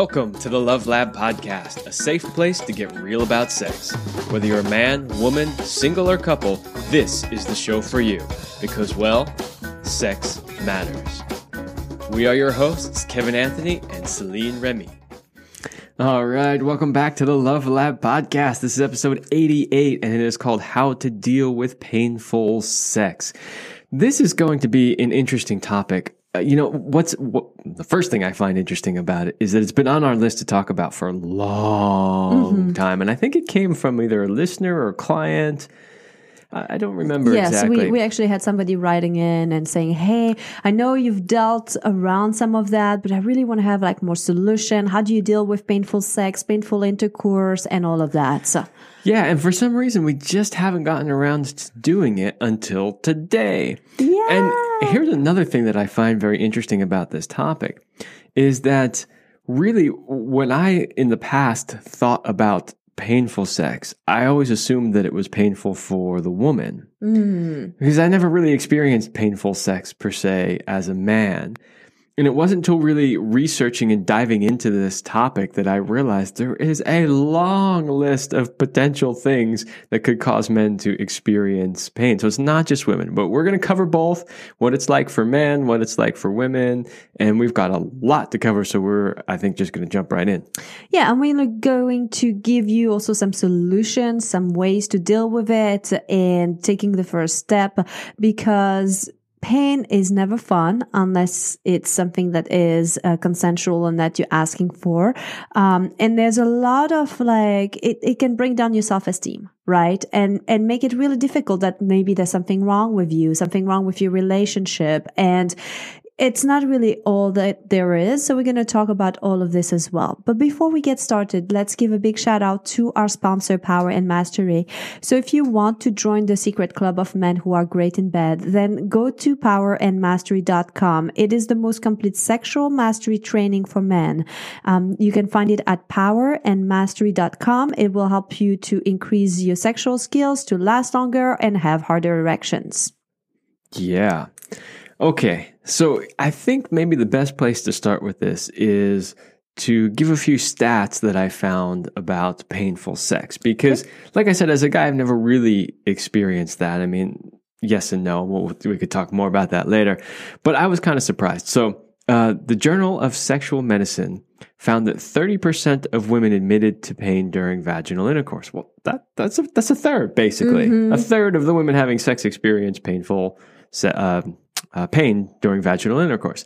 Welcome to the Love Lab Podcast, a safe place to get real about sex. Whether you're a man, woman, single, or couple, this is the show for you. Because, well, sex matters. We are your hosts, Kevin Anthony and Celine Remy. All right, welcome back to the Love Lab podcast. This is episode 88 and it is called How to Deal with Painful Sex. This is going to be an interesting topic you know what's what, the first thing I find interesting about it is that it's been on our list to talk about for a long mm-hmm. time, and I think it came from either a listener or a client. I don't remember yes, exactly. we, we actually had somebody writing in and saying, Hey, I know you've dealt around some of that, but I really want to have like more solution. How do you deal with painful sex, painful intercourse and all of that? So yeah, and for some reason we just haven't gotten around to doing it until today. Yeah. And here's another thing that I find very interesting about this topic is that really when I in the past thought about painful sex, I always assumed that it was painful for the woman. Mm. Because I never really experienced painful sex per se as a man. And it wasn't until really researching and diving into this topic that I realized there is a long list of potential things that could cause men to experience pain. So it's not just women, but we're going to cover both what it's like for men, what it's like for women. And we've got a lot to cover. So we're, I think, just going to jump right in. Yeah. And we're going to give you also some solutions, some ways to deal with it and taking the first step because pain is never fun unless it's something that is uh, consensual and that you're asking for. Um, and there's a lot of like, it, it can bring down your self-esteem, right? And, and make it really difficult that maybe there's something wrong with you, something wrong with your relationship. And it's not really all that there is. So we're going to talk about all of this as well. But before we get started, let's give a big shout out to our sponsor, Power and Mastery. So if you want to join the secret club of men who are great in bed, then go to powerandmastery.com. It is the most complete sexual mastery training for men. Um, you can find it at powerandmastery.com. It will help you to increase your sexual skills, to last longer and have harder erections. Yeah. Okay, so I think maybe the best place to start with this is to give a few stats that I found about painful sex. Because, like I said, as a guy, I've never really experienced that. I mean, yes and no. Well, we could talk more about that later. But I was kind of surprised. So, uh, the Journal of Sexual Medicine found that 30% of women admitted to pain during vaginal intercourse. Well, that, that's, a, that's a third, basically. Mm-hmm. A third of the women having sex experience painful uh, uh, pain during vaginal intercourse.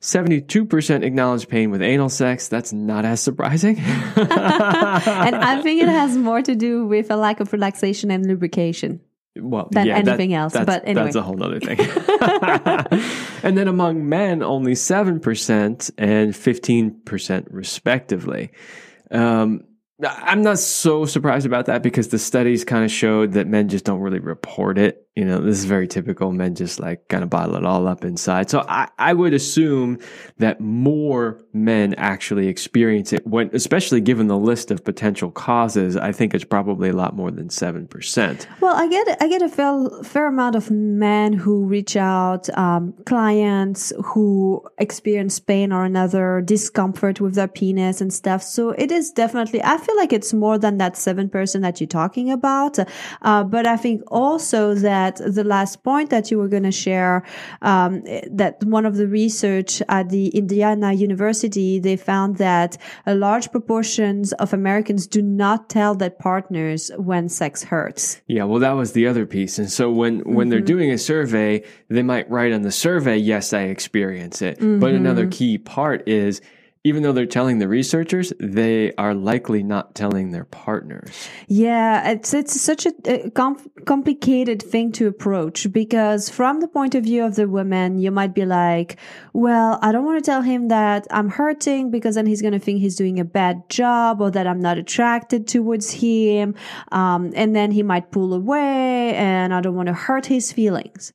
72% acknowledge pain with anal sex. That's not as surprising. and I think it has more to do with a lack of relaxation and lubrication. Well, than yeah, anything that, else. But anyway. That's a whole other thing. and then among men, only 7% and 15% respectively. Um, I'm not so surprised about that because the studies kind of showed that men just don't really report it. You know, this is very typical. Men just like kind of bottle it all up inside. So I, I would assume that more men actually experience it when, especially given the list of potential causes. I think it's probably a lot more than 7%. Well, I get, I get a fair, fair amount of men who reach out, um, clients who experience pain or another discomfort with their penis and stuff. So it is definitely, I feel like it's more than that 7% that you're talking about. Uh, but I think also that the last point that you were going to share, um, that one of the research at the Indiana University, they found that a large proportions of Americans do not tell their partners when sex hurts. Yeah, well, that was the other piece. And so when, when mm-hmm. they're doing a survey, they might write on the survey, yes, I experience it. Mm-hmm. But another key part is, even though they're telling the researchers, they are likely not telling their partners. Yeah, it's it's such a, a com- complicated thing to approach because from the point of view of the woman, you might be like, "Well, I don't want to tell him that I'm hurting because then he's going to think he's doing a bad job or that I'm not attracted towards him, um, and then he might pull away, and I don't want to hurt his feelings."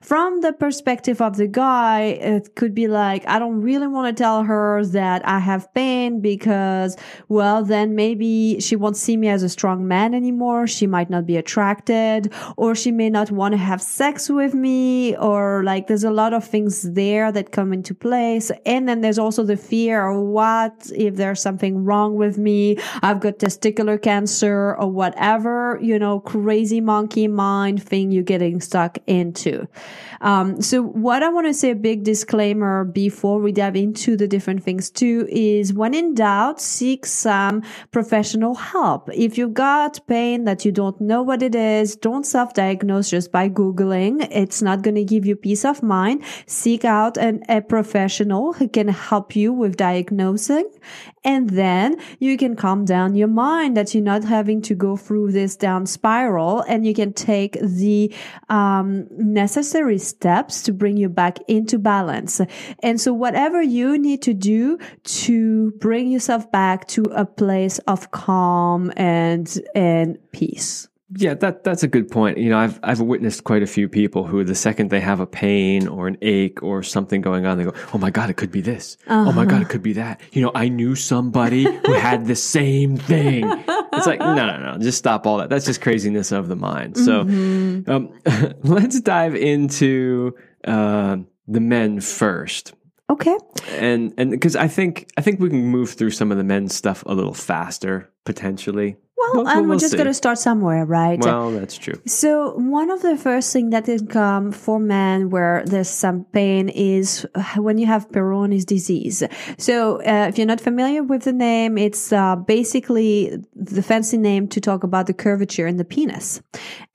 From the perspective of the guy, it could be like, I don't really want to tell her that I have pain because, well, then maybe she won't see me as a strong man anymore. She might not be attracted or she may not want to have sex with me or like there's a lot of things there that come into place. And then there's also the fear of what if there's something wrong with me? I've got testicular cancer or whatever, you know, crazy monkey mind thing you're getting stuck into. Um, so what I want to say a big disclaimer before we dive into the different things too is when in doubt, seek some professional help. If you've got pain that you don't know what it is, don't self-diagnose just by Googling. It's not going to give you peace of mind. Seek out an, a professional who can help you with diagnosing. And then you can calm down your mind that you're not having to go through this down spiral and you can take the um, necessary steps to bring you back into balance. And so whatever you need to do to bring yourself back to a place of calm and, and peace. Yeah, that that's a good point. You know, I've I've witnessed quite a few people who the second they have a pain or an ache or something going on, they go, "Oh my god, it could be this. Uh-huh. Oh my god, it could be that." You know, I knew somebody who had the same thing. It's like, no, no, no, just stop all that. That's just craziness of the mind. So, mm-hmm. um, let's dive into uh, the men first. Okay. And and because I think I think we can move through some of the men's stuff a little faster potentially. Well, well and we'll we're just going to start somewhere, right? Well, that's true. So, one of the first things that can come for men where there's some pain is when you have Peyronie's disease. So, uh, if you're not familiar with the name, it's uh, basically the fancy name to talk about the curvature in the penis.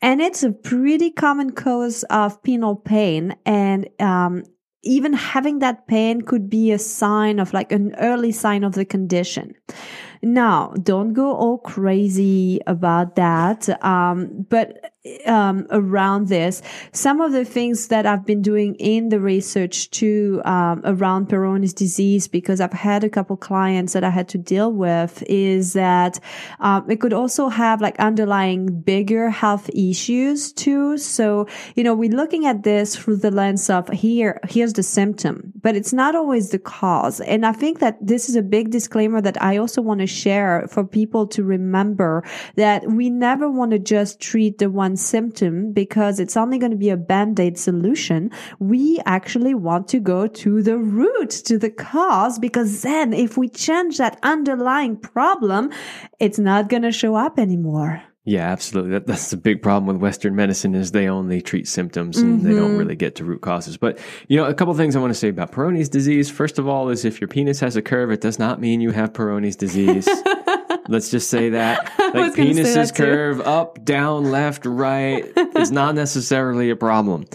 And it's a pretty common cause of penile pain. And um, even having that pain could be a sign of like an early sign of the condition. Now, don't go all crazy about that. Um, but um, around this. Some of the things that I've been doing in the research too um, around Peyronie's disease, because I've had a couple clients that I had to deal with, is that um, it could also have like underlying bigger health issues too. So you know, we're looking at this through the lens of here, here's the symptom, but it's not always the cause. And I think that this is a big disclaimer that I also want to share for people to remember that we never want to just treat the one one symptom because it's only going to be a band-aid solution. We actually want to go to the root, to the cause, because then if we change that underlying problem, it's not going to show up anymore. Yeah, absolutely. That, that's the big problem with Western medicine is they only treat symptoms and mm-hmm. they don't mm-hmm. really get to root causes. But you know, a couple things I want to say about Peyronie's disease. First of all, is if your penis has a curve, it does not mean you have Peyronie's disease. Let's just say that. Like penises curve up, down, left, right is not necessarily a problem.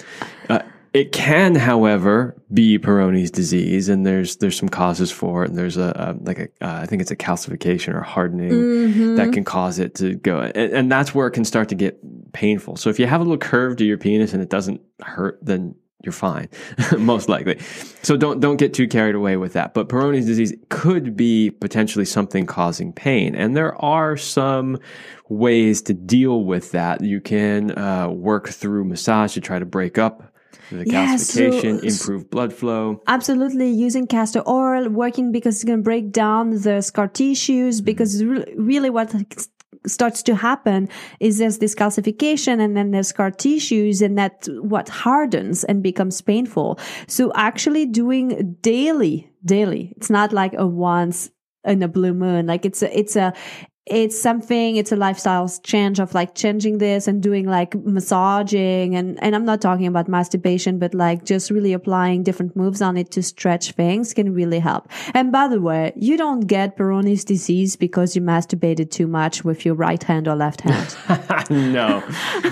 Uh, it can, however, be Peyronie's disease, and there's there's some causes for it. And there's a, a like a uh, I think it's a calcification or hardening mm-hmm. that can cause it to go, and, and that's where it can start to get painful. So if you have a little curve to your penis and it doesn't hurt, then you're fine, most likely. So don't don't get too carried away with that. But Peyronie's disease could be potentially something causing pain, and there are some ways to deal with that. You can uh, work through massage to try to break up the calcification, so, improve blood flow. Absolutely, using castor oil, working because it's going to break down the scar tissues. Mm-hmm. Because really, what starts to happen is there's this calcification and then there's scar tissues and that what hardens and becomes painful. So actually doing daily, daily, it's not like a once in a blue moon. Like it's a, it's a, it's something it's a lifestyle change of like changing this and doing like massaging and and i'm not talking about masturbation but like just really applying different moves on it to stretch things can really help. And by the way you don't get peyronie's disease because you masturbated too much with your right hand or left hand. No.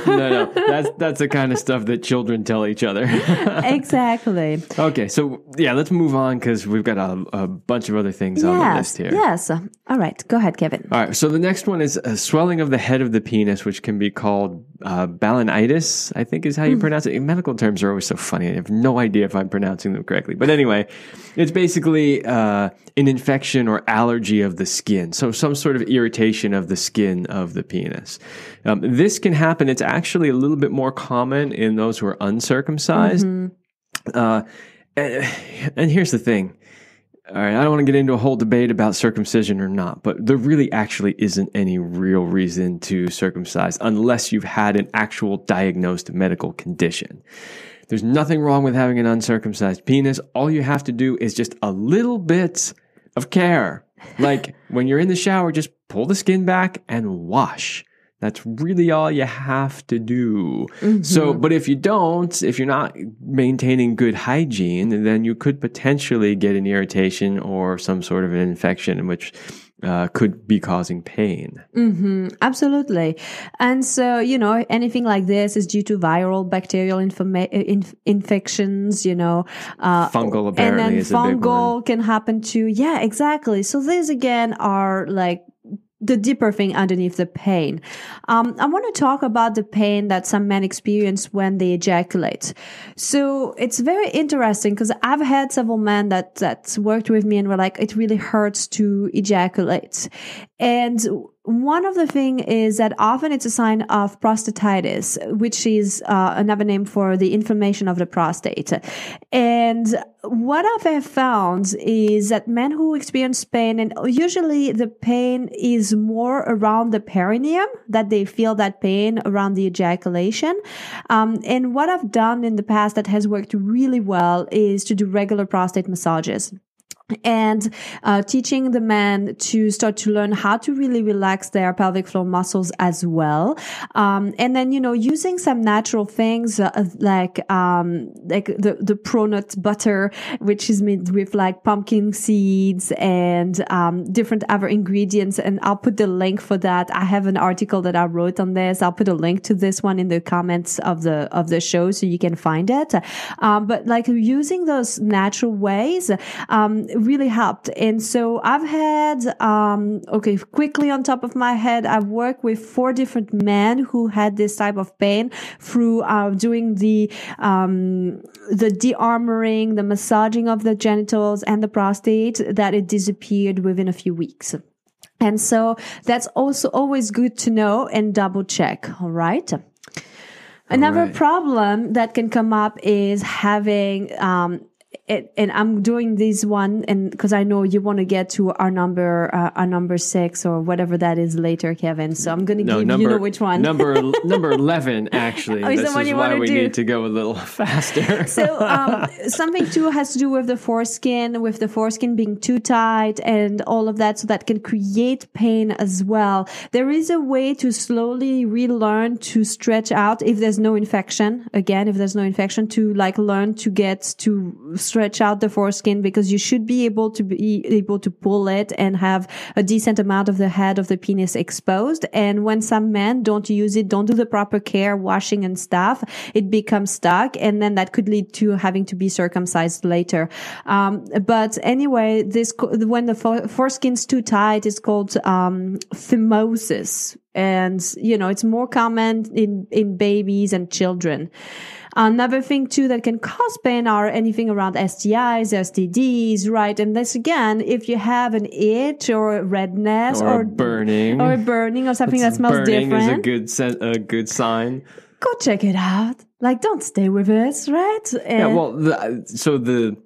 No no. That's that's the kind of stuff that children tell each other. Exactly. Okay so yeah let's move on because we've got a, a, bunch of other things yes, on the list here. yes. All right go ahead kevin. All right so So the next one is a swelling of the head of the penis, which can be called uh, balanitis. I think is how you pronounce it. Medical terms are always so funny. I have no idea if I'm pronouncing them correctly. But anyway, it's basically uh, an infection or allergy of the skin. So some sort of irritation of the skin of the penis. Um, this can happen. It's actually a little bit more common in those who are uncircumcised. Uh, and, and here's the thing. All right, I don't want to get into a whole debate about circumcision or not, but there really actually isn't any real reason to circumcise unless you've had an actual diagnosed medical condition. There's nothing wrong with having an uncircumcised penis. All you have to do is just a little bit of care. Like when you're in the shower, just pull the skin back and wash. That's really all you have to do. So, but if you don't, if you're not maintaining good hygiene, then you could potentially get an irritation or some sort of an infection, which uh, could be causing pain. hmm Absolutely. And so, you know, anything like this is due to viral bacterial informa- inf- infections, you know. Uh, Fungal and apparently then is a big one. fungal can happen too. Yeah, exactly. So these again are like the deeper thing underneath the pain. Um, I want to talk about the pain that some men experience when they ejaculate. So it's very interesting because I've had several men that that worked with me and were like, it really hurts to ejaculate. And one of the thing is that often it's a sign of prostatitis, which is uh, another name for the inflammation of the prostate. And what I've found is that men who experience pain, and usually the pain is more around the perineum, that they feel that pain around the ejaculation. Um, and what I've done in the past that has worked really well is to do regular prostate massages and uh, teaching the men to start to learn how to really relax their pelvic floor muscles as well. Um, and then you know using some natural things uh, like um, like the the pronut butter which is made with like pumpkin seeds and um, different other ingredients. And i'll put the link for that. I have an article that i wrote on this. I'll put a link to this one in the comments of the of the show so you can find it. Um, but like using those natural ways um, really helped. And so I've had, um, okay, quickly on top of my head, I've worked with four different men who had this type of pain through uh, doing the um, the de-armoring, the massaging of the genitals and the prostate. That it disappeared within a few weeks. And so that's also always good to know and double check. All right. Another right. problem that can come up is having um, it, and I'm doing this one, and because I know you want to get to our number, uh, our number six or whatever that is later, Kevin. So I'm going to No, give number you know which one. number number eleven. Actually, Oh, is this is why we do? need to go a little faster. so um, something too has to do with the foreskin, with the foreskin being too tight and all of that, so that can create pain as well. There is a way to slowly relearn to stretch out if there's no infection. Again, if there's no infection, to like learn to get to stretch out the foreskin because you should be able to be able to pull it and have a decent amount of the head of the penis exposed. And when some men don't use it, don't do the proper care, washing and stuff, it becomes stuck. And then that could lead to having to be circumcised later. Um, but anyway, this, when the fo- foreskin's too tight, it's called, um, phimosis. And, you know, it's more common in, in babies and children. Another thing too that can cause pain are anything around STIs, STDs, right? And this again, if you have an itch or redness or or, burning, or burning or something that smells burning different, is a good a good sign. go check it out. Like, don't stay with us, right? Yeah, well, the, so the,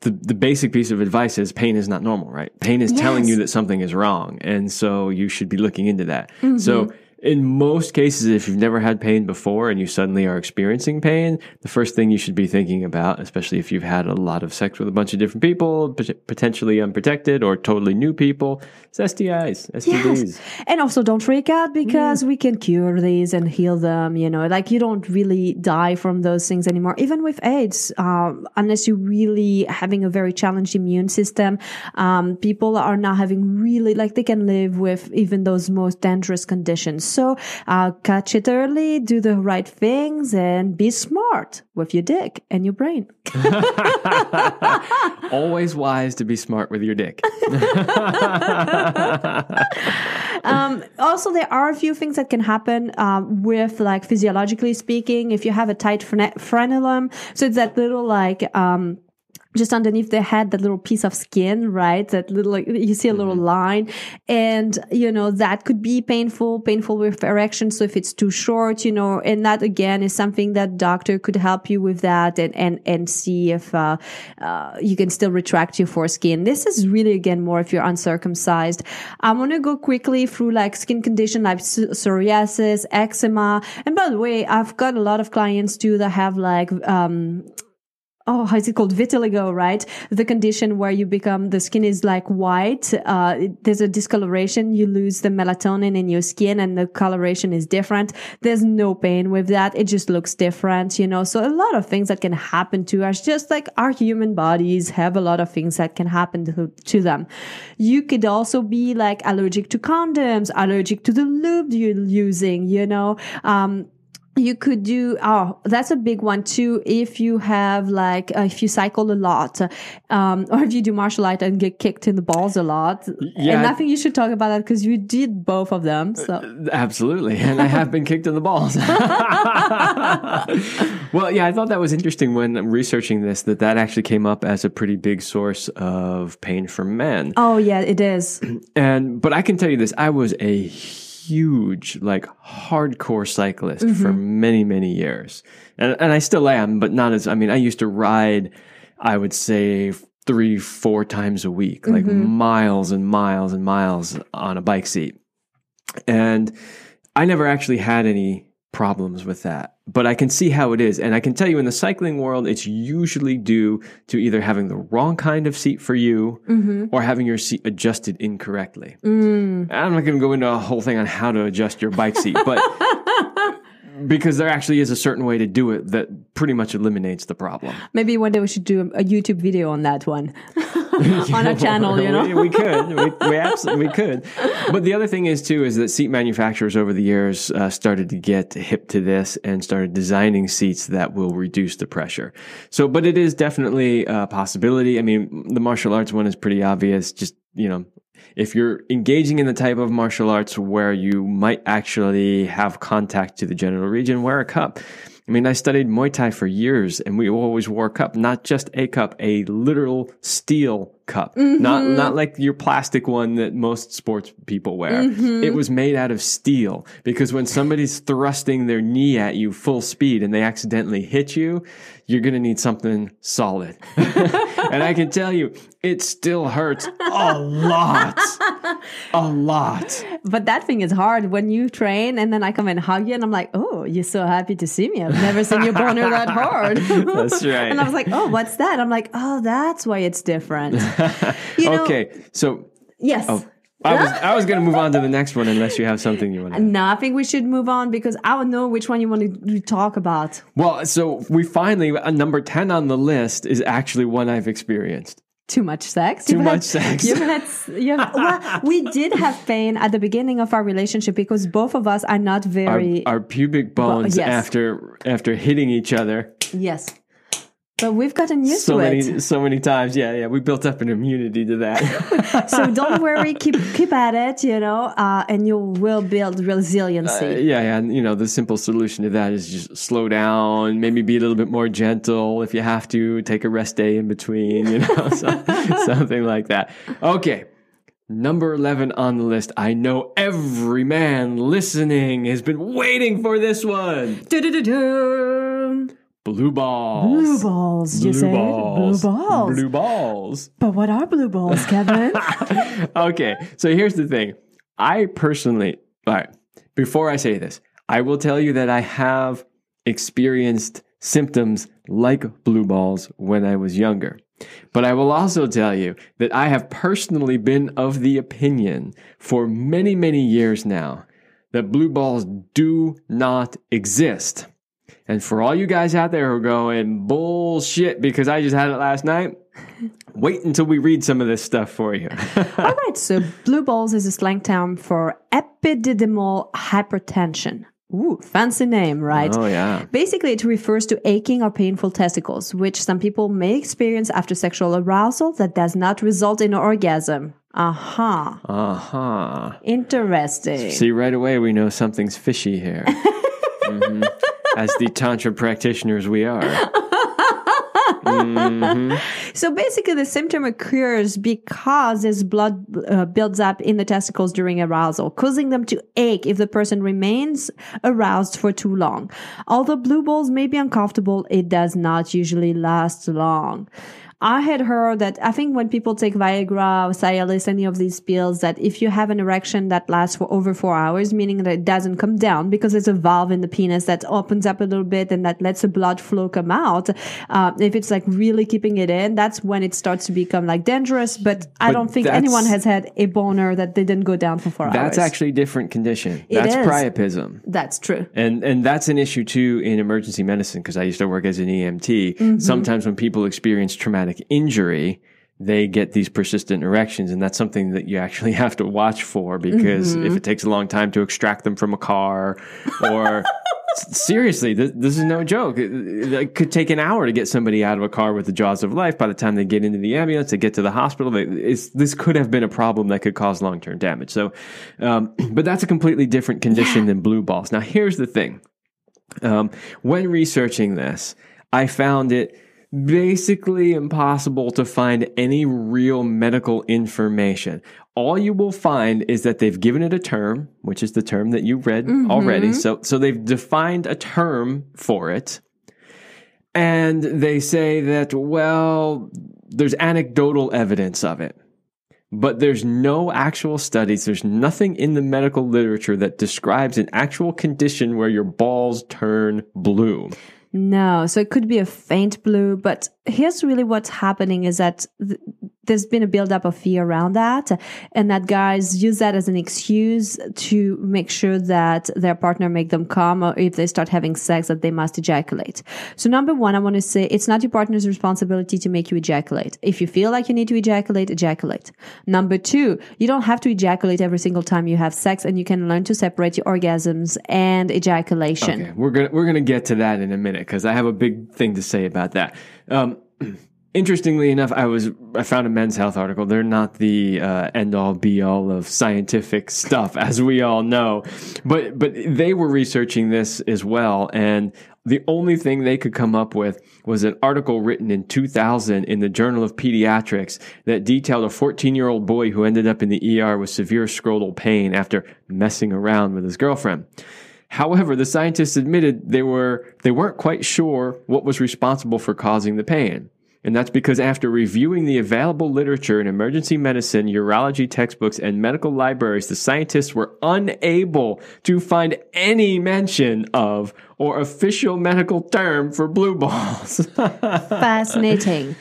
the the basic piece of advice is pain is not normal, right? Pain is telling you that something is wrong, and so you should be looking into that. Mm-hmm. So. In most cases, if you've never had pain before and you suddenly are experiencing pain, the first thing you should be thinking about, especially if you've had a lot of sex with a bunch of different people, potentially unprotected or totally new people, is STIs, STDs. Yes. And also don't freak out because we can cure these and heal them, you know, like you don't really die from those things anymore. Even with AIDS, um, unless you're really having a very challenged immune system, um, people are now having really, like they can live with even those most dangerous conditions. So uh, catch it early, do the right things, and be smart with your dick and your brain. Always wise to be smart with your dick. um, also, there are a few things that can happen um, with, like, physiologically speaking, if you have a tight fren- frenulum. So it's that little, like, um, just underneath the head, that little piece of skin, right? That little, like, you see a little Mm-hmm. line. And, you know, that could be painful, painful with erection. So if it's too short, you know, and that again is something that doctor could help you with that and, and, and see if, uh, uh, you can still retract your foreskin. This is really, again, more if you're uncircumcised. I want to go quickly through like skin condition like psoriasis, eczema. And by the way, I've got a lot of clients too that have like, um, oh, how is it called? Vitiligo, right? The condition where you become, the skin is like white. Uh, there's a discoloration. You lose the melatonin in your skin and the coloration is different. There's no pain with that. It just looks different, you know? So a lot of things that can happen to us, just like our human bodies have a lot of things that can happen to, to them. You could also be like allergic to condoms, allergic to the lube you're using, you know? Um, you could do oh that's a big one too if you have like uh, if you cycle a lot um or if you do martial art and get kicked in the balls a lot Yeah. and i think you should talk about that because you did both of them so Absolutely. And I have been kicked in the balls. well, yeah, I thought that was interesting when researching this that that actually came up as a pretty big source of pain for men. oh yeah it is And but I can tell you this, I was a huge like hardcore cyclist for mm-hmm. many many years. And and I still am, but not as I mean, I used to ride I would say 3 4 times a week, like mm-hmm. miles and miles and miles on a bike seat. And I never actually had any problems with that. But I can see how it is. And I can tell you in the cycling world, it's usually due to either having the wrong kind of seat for you mm-hmm. or having your seat adjusted incorrectly. Mm. I'm not going to go into a whole thing on how to adjust your bike seat, but because there actually is a certain way to do it that pretty much eliminates the problem. maybe one day we should do a youtube video on that one on a channel you know we, we could, we, we absolutely we could. But the other thing is too is that seat manufacturers over the years uh, started to get hip to this and started designing seats that will reduce the pressure. So, but it is definitely a possibility. I mean, the martial arts one is pretty obvious. Just you know, if you're engaging in the type of martial arts where you might actually have contact to the genital region, wear a cup. I mean, I studied Muay Thai for years and we always wore a cup, not just a cup, a literal steel cup, mm-hmm. not, not like your plastic one that most sports people wear. Mm-hmm. It was made out of steel because when somebody's thrusting their knee at you full speed and they accidentally hit you, you're going to need something solid. and I can tell you, it still hurts a lot. A lot. but that thing is hard when you train and then i come and hug you and i'm like oh you're so happy to see me i've never seen you boner that hard That's right. and i was like oh what's that i'm like oh that's why it's different you know okay. So yes oh, I was I was going to move on to the next one unless you have something you want to. No, I think we should move on because I don't know which one you want to talk about. Well, so we finally uh, number 10 on the list is actually one I've experienced. Too much sex. Too You've much had, sex. You've had. You've, well, we did have pain at the beginning of our relationship because both of us are not Our, very. our pubic bones yes. after after hitting each other yes, but we've gotten used so to many it. so many times. Yeah, yeah, we built up an immunity to that. so don't worry. Keep keep at it. You know, uh, and you will build resiliency. Uh, yeah, yeah, and you know the simple solution to that is just slow down, maybe be a little bit more gentle if you have to. Take a rest day in between, you know, so, something like that. Okay, number eleven on the list. I know every man listening has been waiting for this one. Du-du-du-du. Blue balls. Blue balls. You Blue say balls. blue balls. Blue balls. But what are blue balls, Kevin? okay, so here's the thing. I personally, all right, before I say this, I will tell you that I have experienced symptoms like blue balls when I was younger. But I will also tell you that I have personally been of the opinion for many, many years now that blue balls do not exist. And for all you guys out there who are going, bullshit, because I just had it last night, wait until we read some of this stuff for you. All right, so blue balls is a slang term for epididymal hypertension. Ooh, fancy name, right? oh, yeah. Basically, it refers to aching or painful testicles, which some people may experience after sexual arousal that does not result in orgasm. Aha. Uh huh. Interesting. See, right away, we know something's fishy here. Mhm. As the Tantra practitioners we are. So basically, the symptom occurs because this blood uh, builds up in the testicles during arousal, causing them to ache if the person remains aroused for too long. Although blue balls may be uncomfortable, it does not usually last long. I had heard that I think when people take Viagra or Cialis, any of these pills, that if you have an erection that lasts for over four hours, meaning that it doesn't come down because there's a valve in the penis that opens up a little bit and that lets the blood flow come out. Uh, if it's like really keeping it in, that's when it starts to become like dangerous. But, I don't think anyone has had a boner that didn't go down for four That's hours. That's actually a different condition. It That's is. priapism. that's true. And and that's an issue too in emergency medicine because I used to work as an EMT. Mm-hmm. Sometimes when people experience traumatic injury, they get these persistent erections, and that's something that you actually have to watch for because Mm-hmm. if it takes a long time to extract them from a car, or seriously, this, this is no joke. It, it- could take an hour to get somebody out of a car with the jaws of life. By the time they get into the ambulance, they get to the hospital. They, it's, this could have been a problem that could cause long term damage. So, um, but that's a completely different condition than blue balls. Now, here's the thing. Um, when researching this, I found it basically impossible to find any real medical information. All you will find is that they've given it a term, which is the term that you read mm-hmm. already. So, so they've defined a term for it. And they say that, well, there's anecdotal evidence of it but there's no actual studies. There's nothing in the medical literature that describes an actual condition where your balls turn blue. No, so it could be a faint blue, but here's really what's happening is that th- there's been a buildup of fear around that, and that guys use that as an excuse to make sure that their partner make them come, or if they start having sex, that they must ejaculate. So number one, I want to say it's not your partner's responsibility to make you ejaculate. If you feel like you need to ejaculate, ejaculate. Number two, you don't have to ejaculate every single time you have sex, and you can learn to separate your orgasms and ejaculation. Okay, we're gonna we're gonna get to that in a minute because I have a big thing to say about that. Um, interestingly enough, I was I found a Men's Health article. They're not the uh, end all be all of scientific stuff, as we all know, but but they were researching this as well, and the only thing they could come up with was an article written in 2000 in the Journal of Pediatrics that detailed a 14 year old boy who ended up in the ER with severe scrotal pain after messing around with his girlfriend. However, the scientists admitted they were they weren't quite sure what was responsible for causing the pain. And that's because after reviewing the available literature in emergency medicine, urology textbooks, and medical libraries, the scientists were unable to find any mention of or official medical term for blue balls. Fascinating.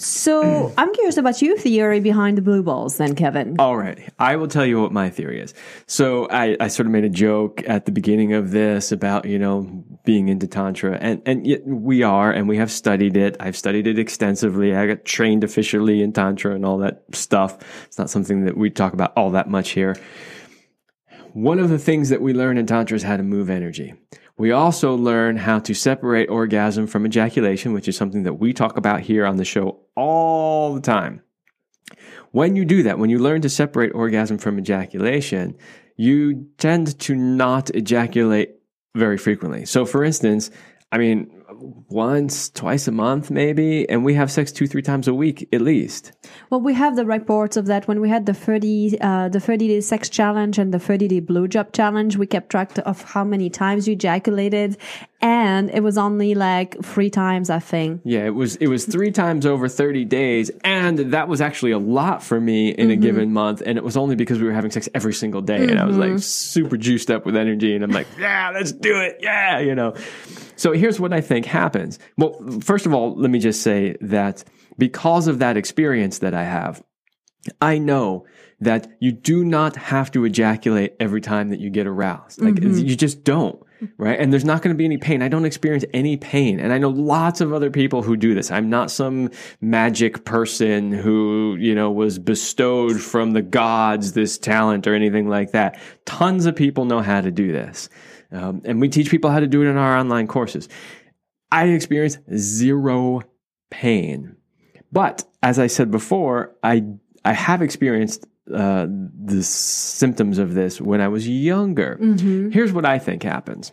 So I'm curious about your theory behind the blue balls, then, Kevin. All right. I will tell you what my theory is. So I, I sort of made a joke at the beginning of this about, you know, being into Tantra and, and yet we are, and we have studied it. I've studied it extensively. I got trained officially in Tantra and all that stuff. It's not something that we talk about all that much here. One of the things that we learn in Tantra is how to move energy. We also learn how to separate orgasm from ejaculation, which is something that we talk about here on the show all the time. When you do that, when you learn to separate orgasm from ejaculation, you tend to not ejaculate very frequently. So, for instance, I mean, once, twice a month, maybe, and we have sex two, three times a week at least. Well, we have the reports of that when we had the 30, uh, the 30 day sex challenge and the 30 day blowjob challenge. We kept track of how many times you ejaculated, and it was only like three times, I think. Yeah, it was it was three times over thirty days, and that was actually a lot for me in a given month. And it was only because we were having sex every single day, and I was like super juiced up with energy, and I'm like, yeah, let's do it, yeah, you know. So here's what I think happens. Well, first of all, let me just say that because of that experience that I have, I know that you do not have to ejaculate every time that you get aroused. Like mm-hmm. you just don't. Right. And there's not going to be any pain. I don't experience any pain. And I know lots of other people who do this. I'm not some magic person who, you know, was bestowed from the gods this talent or anything like that. Tons of people know how to do this. Um, and we teach people how to do it in our online courses. I experience zero pain. But as I said before, I I have experienced uh, the symptoms of this when I was younger. Here's what I think happens.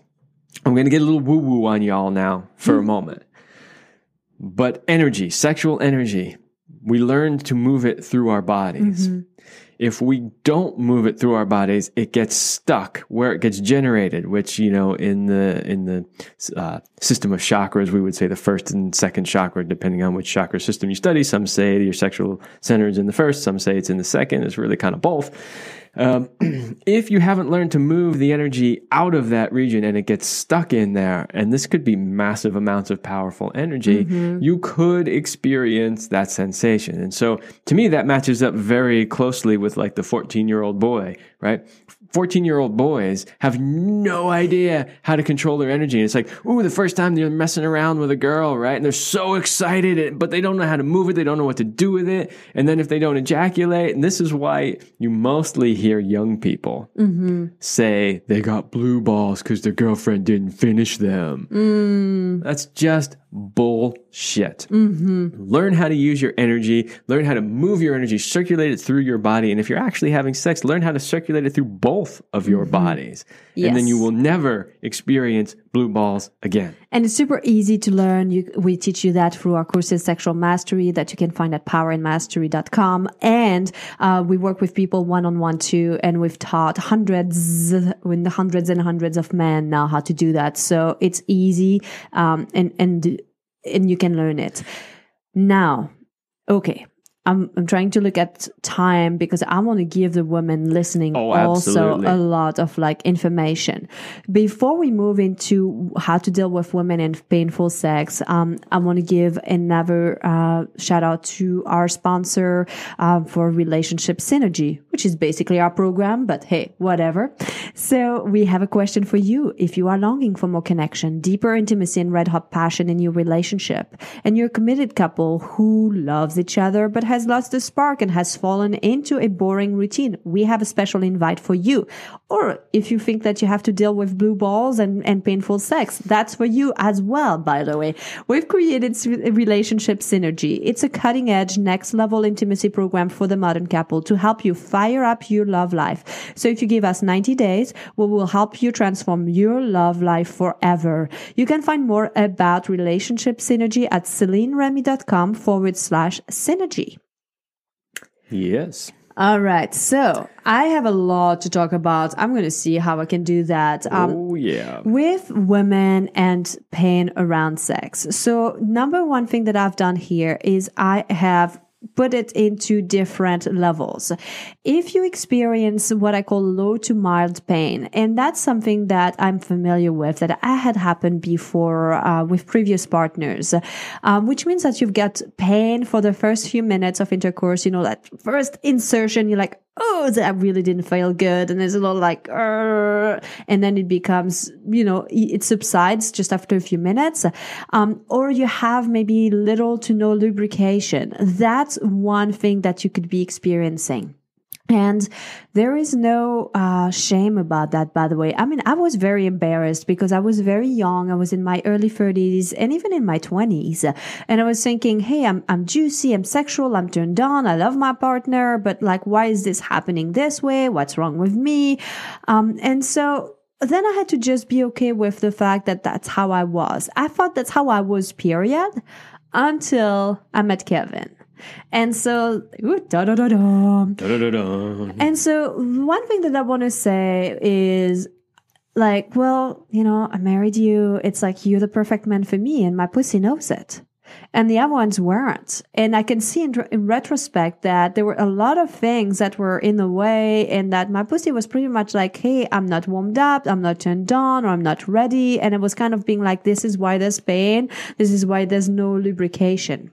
I'm going to get a little woo woo on y'all now for a moment. But energy, sexual energy, we learn to move it through our bodies. If we don't move it through our bodies, it gets stuck where it gets generated, which, you know, in the, in the uh, system of chakras, we would say the first and second chakra, depending on which chakra system you study. Some say your sexual center is in the first, some say it's in the second. It's really kind of both. Um, if you haven't learned to move the energy out of that region and it gets stuck in there, and this could be massive amounts of powerful energy, you could experience that sensation. And so to me, that matches up very closely with like the 14 year old boy, right? 14 year old boys have no idea how to control their energy. And it's like, ooh, the first time they're messing around with a girl, right? And they're so excited, but they don't know how to move it. They don't know what to do with it. And then if they don't ejaculate, and this is why you mostly hear young people mm-hmm. say they got blue balls because their girlfriend didn't finish them. Mm. That's just bullshit. Mm-hmm. Learn how to use your energy, learn how to move your energy, circulate it through your body. And if you're actually having sex, learn how to circulate it through both of your mm-hmm. bodies. And then you will never experience blue balls again. And it's super easy to learn. You, we teach you that through our courses, Sexual Mastery, that you can find at powerandmastery.com. And uh, we work with people one on one too. And we've taught hundreds, when the hundreds and hundreds of men now how to do that. So it's easy, um, and and and you can learn it. Now, okay. I'm, I'm trying to look at time because I want to give the women listening Oh, also a lot of like information. Before we move into how to deal with women and painful sex, um, I want to give another uh, shout out to our sponsor um, for Relationship Synergy, which is basically our program, but hey, whatever. So we have a question for you. If you are longing for more connection, deeper intimacy, and red hot passion in your relationship, and you're a committed couple who loves each other but has lost the spark and has fallen into a boring routine, we have a special invite for you. Or if you think that you have to deal with blue balls and, and painful sex, that's for you as well, by the way. We've created Relationship Synergy. It's a cutting edge, next level intimacy program for the modern couple to help you fire up your love life. So if you give us 90 days, we will help you transform your love life forever. You can find more about Relationship Synergy at CelineRemy.com forward slash synergy. Yes. All right. So I have a lot to talk about. I'm going to see how I can do that. Um, oh, yeah. with women and pain around sex. So, number one thing that I've done here is I have put it into different levels. If you experience what I call low to mild pain, and that's something that I'm familiar with that I had happened before uh, with previous partners, um, which means that you've got pain for the first few minutes of intercourse. You know, that first insertion, you're like, oh, that really didn't feel good. And there's a little like, "Arr," and then it becomes, you know, it subsides just after a few minutes. Um, or you have maybe little to no lubrication. That's one thing that you could be experiencing. And there is no uh, shame about that, by the way. I mean, I was very embarrassed because I was very young. I was in my early 30s and even in my 20s. And I was thinking, hey, I'm, I'm juicy, I'm sexual, I'm turned on, I love my partner, but like, why is this happening this way? What's wrong with me? Um, and so then I had to just be okay with the fact that that's how I was. I thought that's how I was, period, until I met Kevin. And so, ooh, da da da da. Da-da-da-da. And so, one thing that I want to say is like, well, you know, I married you. It's like you're the perfect man for me, and my pussy knows it. And the other ones weren't. And I can see in, in retrospect that there were a lot of things that were in the way, and that my pussy was pretty much like, hey, I'm not warmed up, I'm not turned on, or I'm not ready. And it was kind of being like, this is why there's pain, this is why there's no lubrication.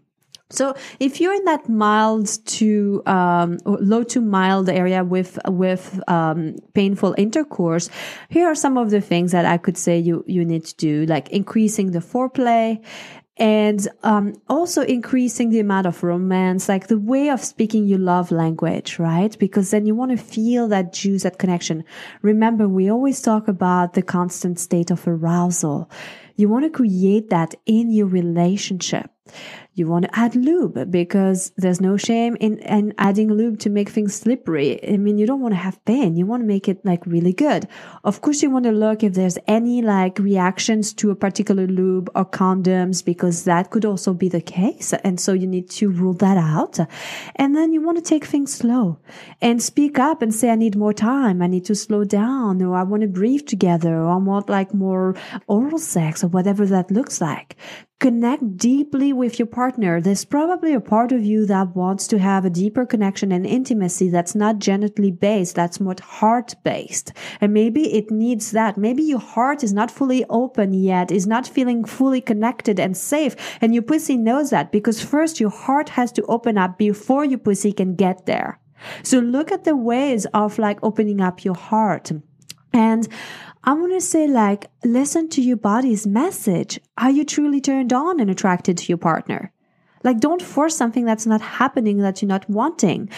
So if you're in that mild to um, low to mild area with with um, painful intercourse, here are some of the things that I could say you you need to do, like increasing the foreplay, and um, also increasing the amount of romance, like the way of speaking your love language, right? Because then you want to feel that juice, that connection. Remember, we always talk about the constant state of arousal. You want to create that in your relationship. You want to add lube because there's no shame in, in adding lube to make things slippery. I mean, you don't want to have pain. You want to make it like really good. Of course, you want to look if there's any like reactions to a particular lube or condoms because that could also be the case. And so you need to rule that out. And then you want to take things slow and speak up and say, I need more time. I need to slow down or I want to breathe together or I want like more oral sex or whatever that looks like connect deeply with your partner. There's probably a part of you that wants to have a deeper connection and intimacy that's not genitally based, that's more heart based. And maybe it needs that. Maybe your heart is not fully open yet, is not feeling fully connected and safe. And your pussy knows that because first your heart has to open up before your pussy can get there. So look at the ways of like opening up your heart. And I want to say, like, listen to your body's message. Are you truly turned on and attracted to your partner? Like, don't force something that's not happening that you're not wanting.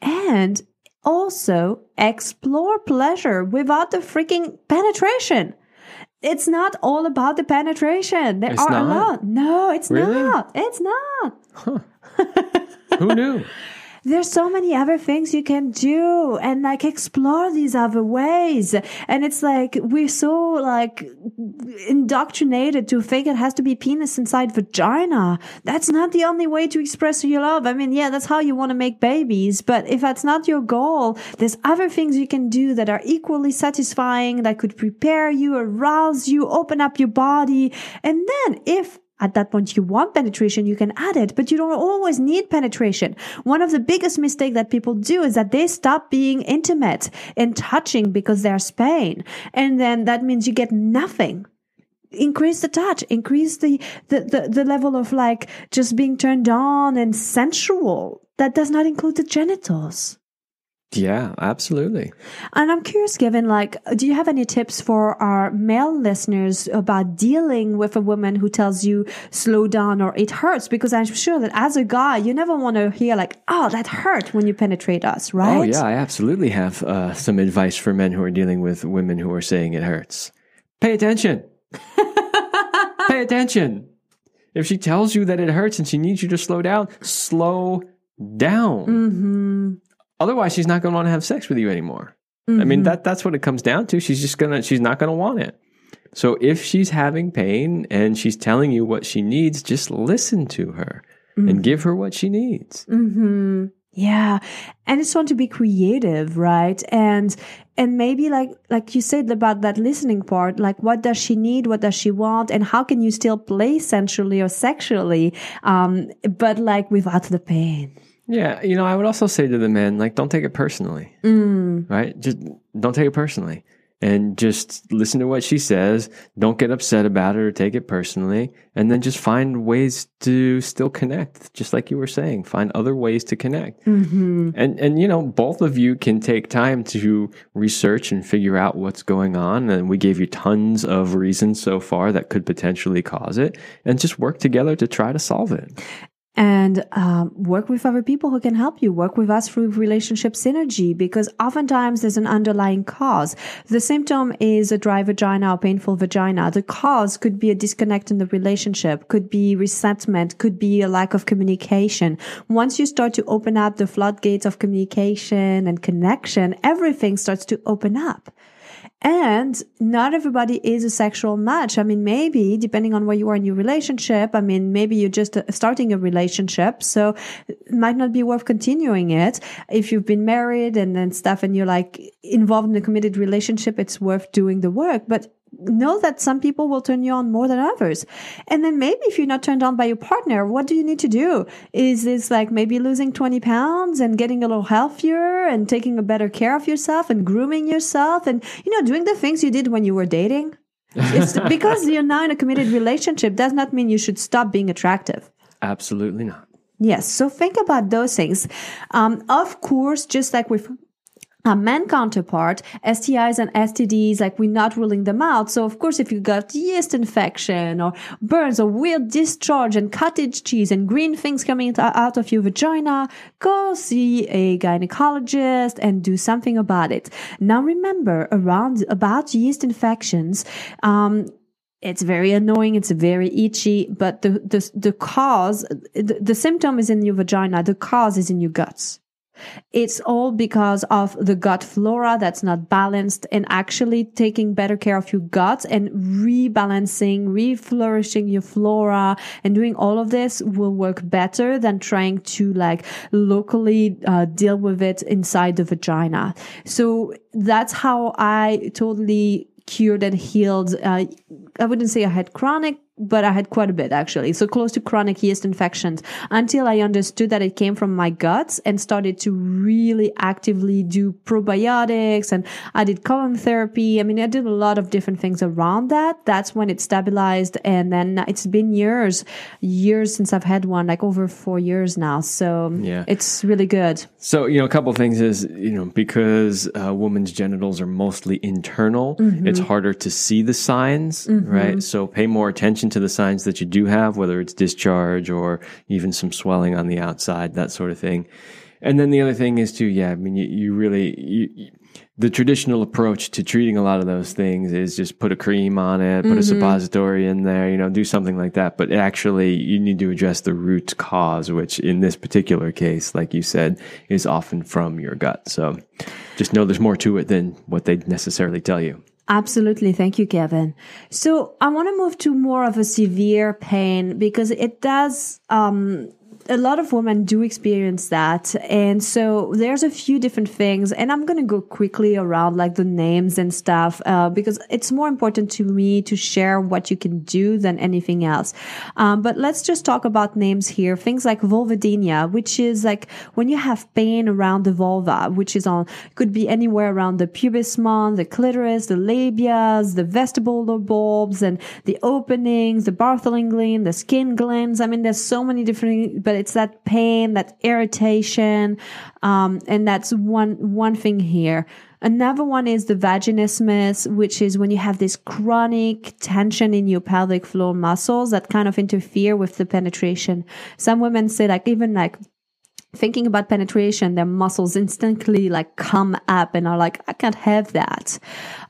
And also explore pleasure without the freaking penetration. It's not all about the penetration. There It's are not? a lot. No, it's Really? not. It's not. Who knew? there's so many other things you can do and like explore these other ways. And it's like we're so like indoctrinated to think it has to be penis inside vagina. That's not the only way to express your love. I mean, yeah, that's how you want to make babies. But if that's not your goal, there's other things you can do that are equally satisfying, that could prepare you, arouse you, open up your body. And then if at that point you want penetration, you can add it, but you don't always need penetration. One of the biggest mistakes that people do is that they stop being intimate and touching because there's pain. And then that means you get nothing. Increase the touch, increase the, the, the, the level of like just being turned on and sensual. That does not include the genitals. Yeah, absolutely. And I'm curious, given like, do you have any tips for our male listeners about dealing with a woman who tells you slow down or it hurts? Because I'm sure that as a guy, you never want to hear like, oh, that hurt when you penetrate us, right? Oh, yeah, I absolutely have uh, some advice for men who are dealing with women who are saying it hurts. Pay attention. Pay attention. If she tells you that it hurts and she needs you to slow down, slow down. Mm-hmm. Otherwise, she's not going to want to have sex with you anymore. I mean, that that's what it comes down to. She's just gonna, she's not gonna want it. So if she's having pain and she's telling you what she needs, just listen to her and give her what she needs. Mm-hmm. Yeah. And it's fun to be creative, right? And, and maybe like, like you said about that listening part, like what does she need? What does she want? And how can you still play sensually or sexually? Um, but like without the pain. Yeah, you know, I would also say to the men, like, don't take it personally, Mm. right? Just don't take it personally, and just listen to what she says. Don't get upset about it or take it personally, and then just find ways to still connect, just like you were saying. Find other ways to connect, Mm-hmm. and and you know, both of you can take time to research and figure out what's going on. And we gave you tons of reasons so far that could potentially cause it, and just work together to try to solve it. And um, work with other people who can help you. Work with us through relationship synergy because oftentimes there's an underlying cause. The symptom is a dry vagina or painful vagina. The cause could be a disconnect in the relationship, could be resentment, could be a lack of communication. Once you start to open up the floodgates of communication and connection, everything starts to open up. And not everybody is a sexual match. I mean, maybe depending on where you are in your relationship, I mean, maybe you're just uh, starting a relationship. So it might not be worth continuing it. If you've been married and then stuff and you're like involved in a committed relationship, it's worth doing the work. But know that some people will turn you on more than others. And then maybe if you're not turned on by your partner, what do you need to do? Is this like maybe losing 20 pounds and getting a little healthier and taking a better care of yourself and grooming yourself and, you know, doing the things you did when you were dating? It's because you're now in a committed relationship does not mean you should stop being attractive. Absolutely not. Yes. So think about those things. Um, of course, just like with a man counterpart, STIs and STDs, like we're not ruling them out. So of course, if you got yeast infection or burns or weird discharge and cottage cheese and green things coming out of your vagina, go see a gynecologist and do something about it. Now remember around about yeast infections, um, it's very annoying. It's very itchy, but the, the, the cause, the, the symptom is in your vagina. The cause is in your guts. It's all because of the gut flora that's not balanced and actually taking better care of your gut and rebalancing, reflourishing your flora and doing all of this will work better than trying to like locally uh, deal with it inside the vagina. So that's how I totally cured and healed. Uh, I wouldn't say I had chronic but I had quite a bit actually. So close to chronic yeast infections until I understood that it came from my guts and started to really actively do probiotics and I did colon therapy. I mean, I did a lot of different things around that. That's when it stabilized. And then it's been years, years since I've had one, like over four years now. So yeah. it's really good. So, you know, a couple of things is, you know, because a woman's genitals are mostly internal, mm-hmm. it's harder to see the signs, mm-hmm. right? So pay more attention attention to the signs that you do have, whether it's discharge or even some swelling on the outside, that sort of thing. And then the other thing is to, yeah, I mean, you, you really, you, the traditional approach to treating a lot of those things is just put a cream on it, put mm-hmm. a suppository in there, you know, do something like that. But actually, you need to address the root cause, which in this particular case, like you said, is often from your gut. So just know there's more to it than what they necessarily tell you. Absolutely. Thank you, Kevin. So I want to move to more of a severe pain because it does, um, a lot of women do experience that. And so there's a few different things and I'm going to go quickly around like the names and stuff, uh, because it's more important to me to share what you can do than anything else. Um, but let's just talk about names here. Things like vulvodynia, which is like when you have pain around the vulva, which is on, could be anywhere around the pubis mons, the clitoris, the labias, the vestibular bulbs and the openings, the Bartholin gland, the Skene glands. I mean, there's so many different, but it's that pain, that irritation. Um, and that's one, one thing here. Another one is the vaginismus, which is when you have this chronic tension in your pelvic floor muscles that kind of interfere with the penetration. Some women say like even like thinking about penetration, their muscles instantly like come up and are like, I can't have that.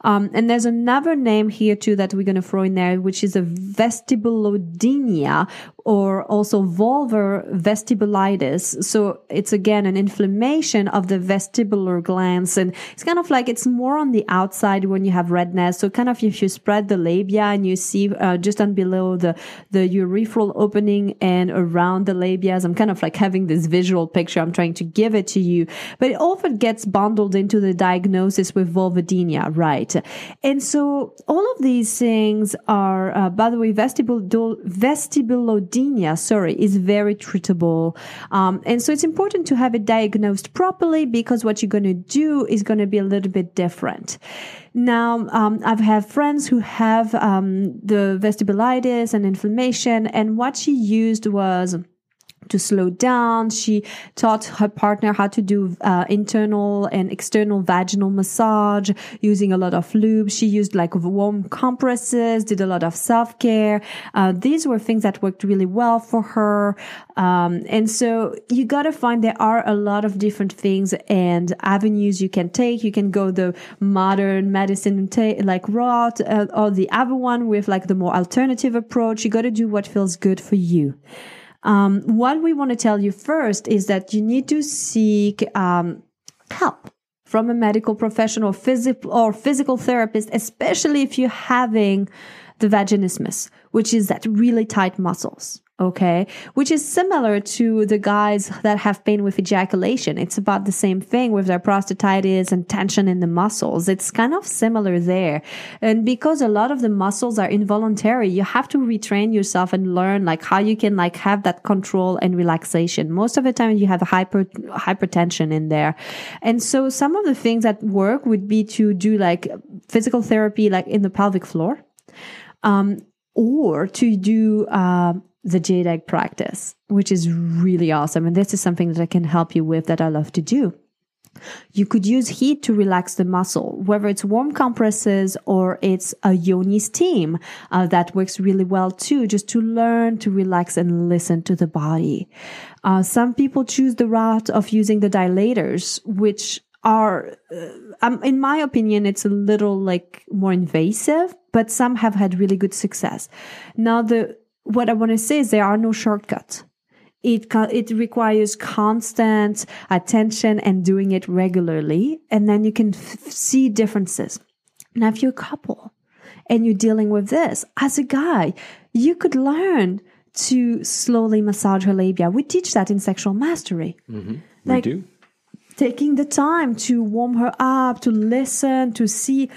Um, and there's another name here too that we're going to throw in there, which is a vestibulodynia or also vulvar vestibulitis. So it's again an inflammation of the vestibular glands. And it's kind of like it's more on the outside when you have redness. So kind of if you spread the labia and you see uh, just on below the, the urethral opening and around the labias, I'm kind of like having this visual picture. I'm trying to give it to you, but it often gets bundled into the diagnosis with vulvodynia, right? And so all of these things are, uh, by the way, vestibulodynia, sorry, is very treatable. Um, and so it's important to have it diagnosed properly because what you're going to do is going to be a little bit different. Now, um, I've had friends who have um, the vestibulitis and inflammation, and what she used was to slow down. She taught her partner how to do uh, internal and external vaginal massage using a lot of lube. She used like warm compresses, did a lot of self care. Uh, these were things that worked really well for her. Um, and so you got to find there are a lot of different things and avenues you can take. You can go the modern medicine like route uh, or the other one with like the more alternative approach. You got to do what feels good for you. Um, what we want to tell you first is that you need to seek um, help from a medical professional phys- or physical therapist, especially if you're having the vaginismus, which is that really tight muscles okay? Which is similar to the guys that have pain with ejaculation. It's about the same thing with their prostatitis and tension in the muscles. It's kind of similar there. And because a lot of the muscles are involuntary you have to retrain yourself and learn like how you can like have that control and relaxation. Most of the time you have hyper hypertension in there. And so some of the things that work would be to do like physical therapy like in the pelvic floor um, or to do uh, the jade egg practice, which is really awesome. And this is something that I can help you with that I love to do. You could use heat to relax the muscle, whether it's warm compresses or it's a yoni steam. Uh, that works really well too, just to learn to relax and listen to the body. Uh, some people choose the route of using the dilators, which are, uh, um, in my opinion, it's a little like more invasive, but some have had really good success. Now, the what I want to say is there are no shortcuts. It it requires constant attention and doing it regularly, and then you can f- see differences. Now, if you're a couple and you're dealing with this as a guy, you could learn to slowly massage her labia. We teach that in sexual mastery. Mm-hmm. Like, we do. taking the time to warm her up, to listen, to see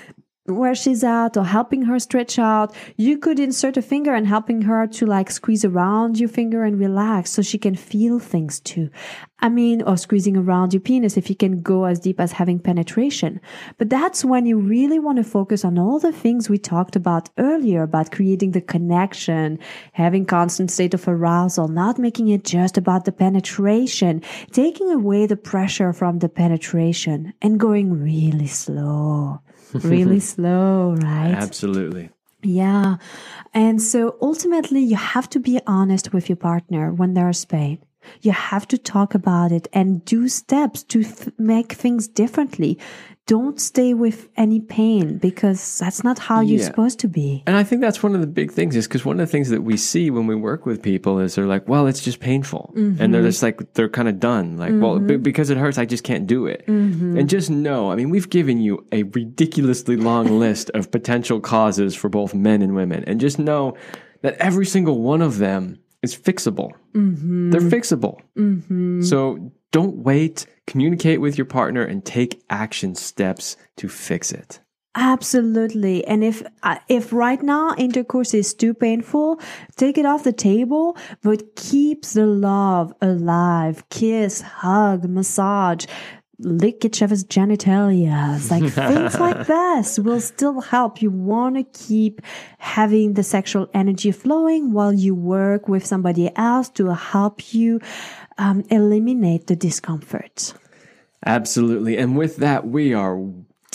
where she's at or helping her stretch out. You could insert a finger and helping her to like squeeze around your finger and relax so she can feel things too. I mean, or squeezing around your penis if you can go as deep as having penetration. But that's when you really want to focus on all the things we talked about earlier about creating the connection, having constant state of arousal, not making it just about the penetration, taking away the pressure from the penetration and going really slow really slow, right? Absolutely. Yeah. And so ultimately, you have to be honest with your partner when there's pain. You have to talk about it and do steps to th- make things differently don't stay with any pain because that's not how you're Yeah. supposed to be. And I think that's one of the big things is because one of the things that we see when we work with people is they're like, well, it's just painful. And they're mm-hmm. just like, they're kind of done. Like, well, be- mm-hmm. because it hurts, I just can't do it. Mm-hmm. And just know, I mean, we've given you a ridiculously long list of potential causes for both men and women. And just know that every single one of them is fixable. They're fixable. So don't wait, communicate with your partner and take action steps to fix it. Absolutely. And if uh, if right now intercourse is too painful, take it off the table, but keeps the love alive. Kiss, hug, massage, lick each other's genitalia. Like things like this will still help. You want to keep having the sexual energy flowing while you work with somebody else to help you um, eliminate the discomfort. Absolutely. And with that, we are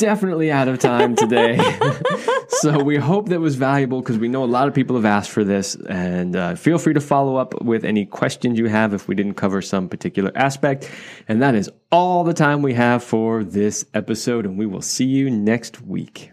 definitely out of time today. so we hope that was valuable because we know a lot of people have asked for this. And uh, feel free to follow up with any questions you have if we didn't cover some particular aspect. And that is all the time we have for this episode. And we will see you next week.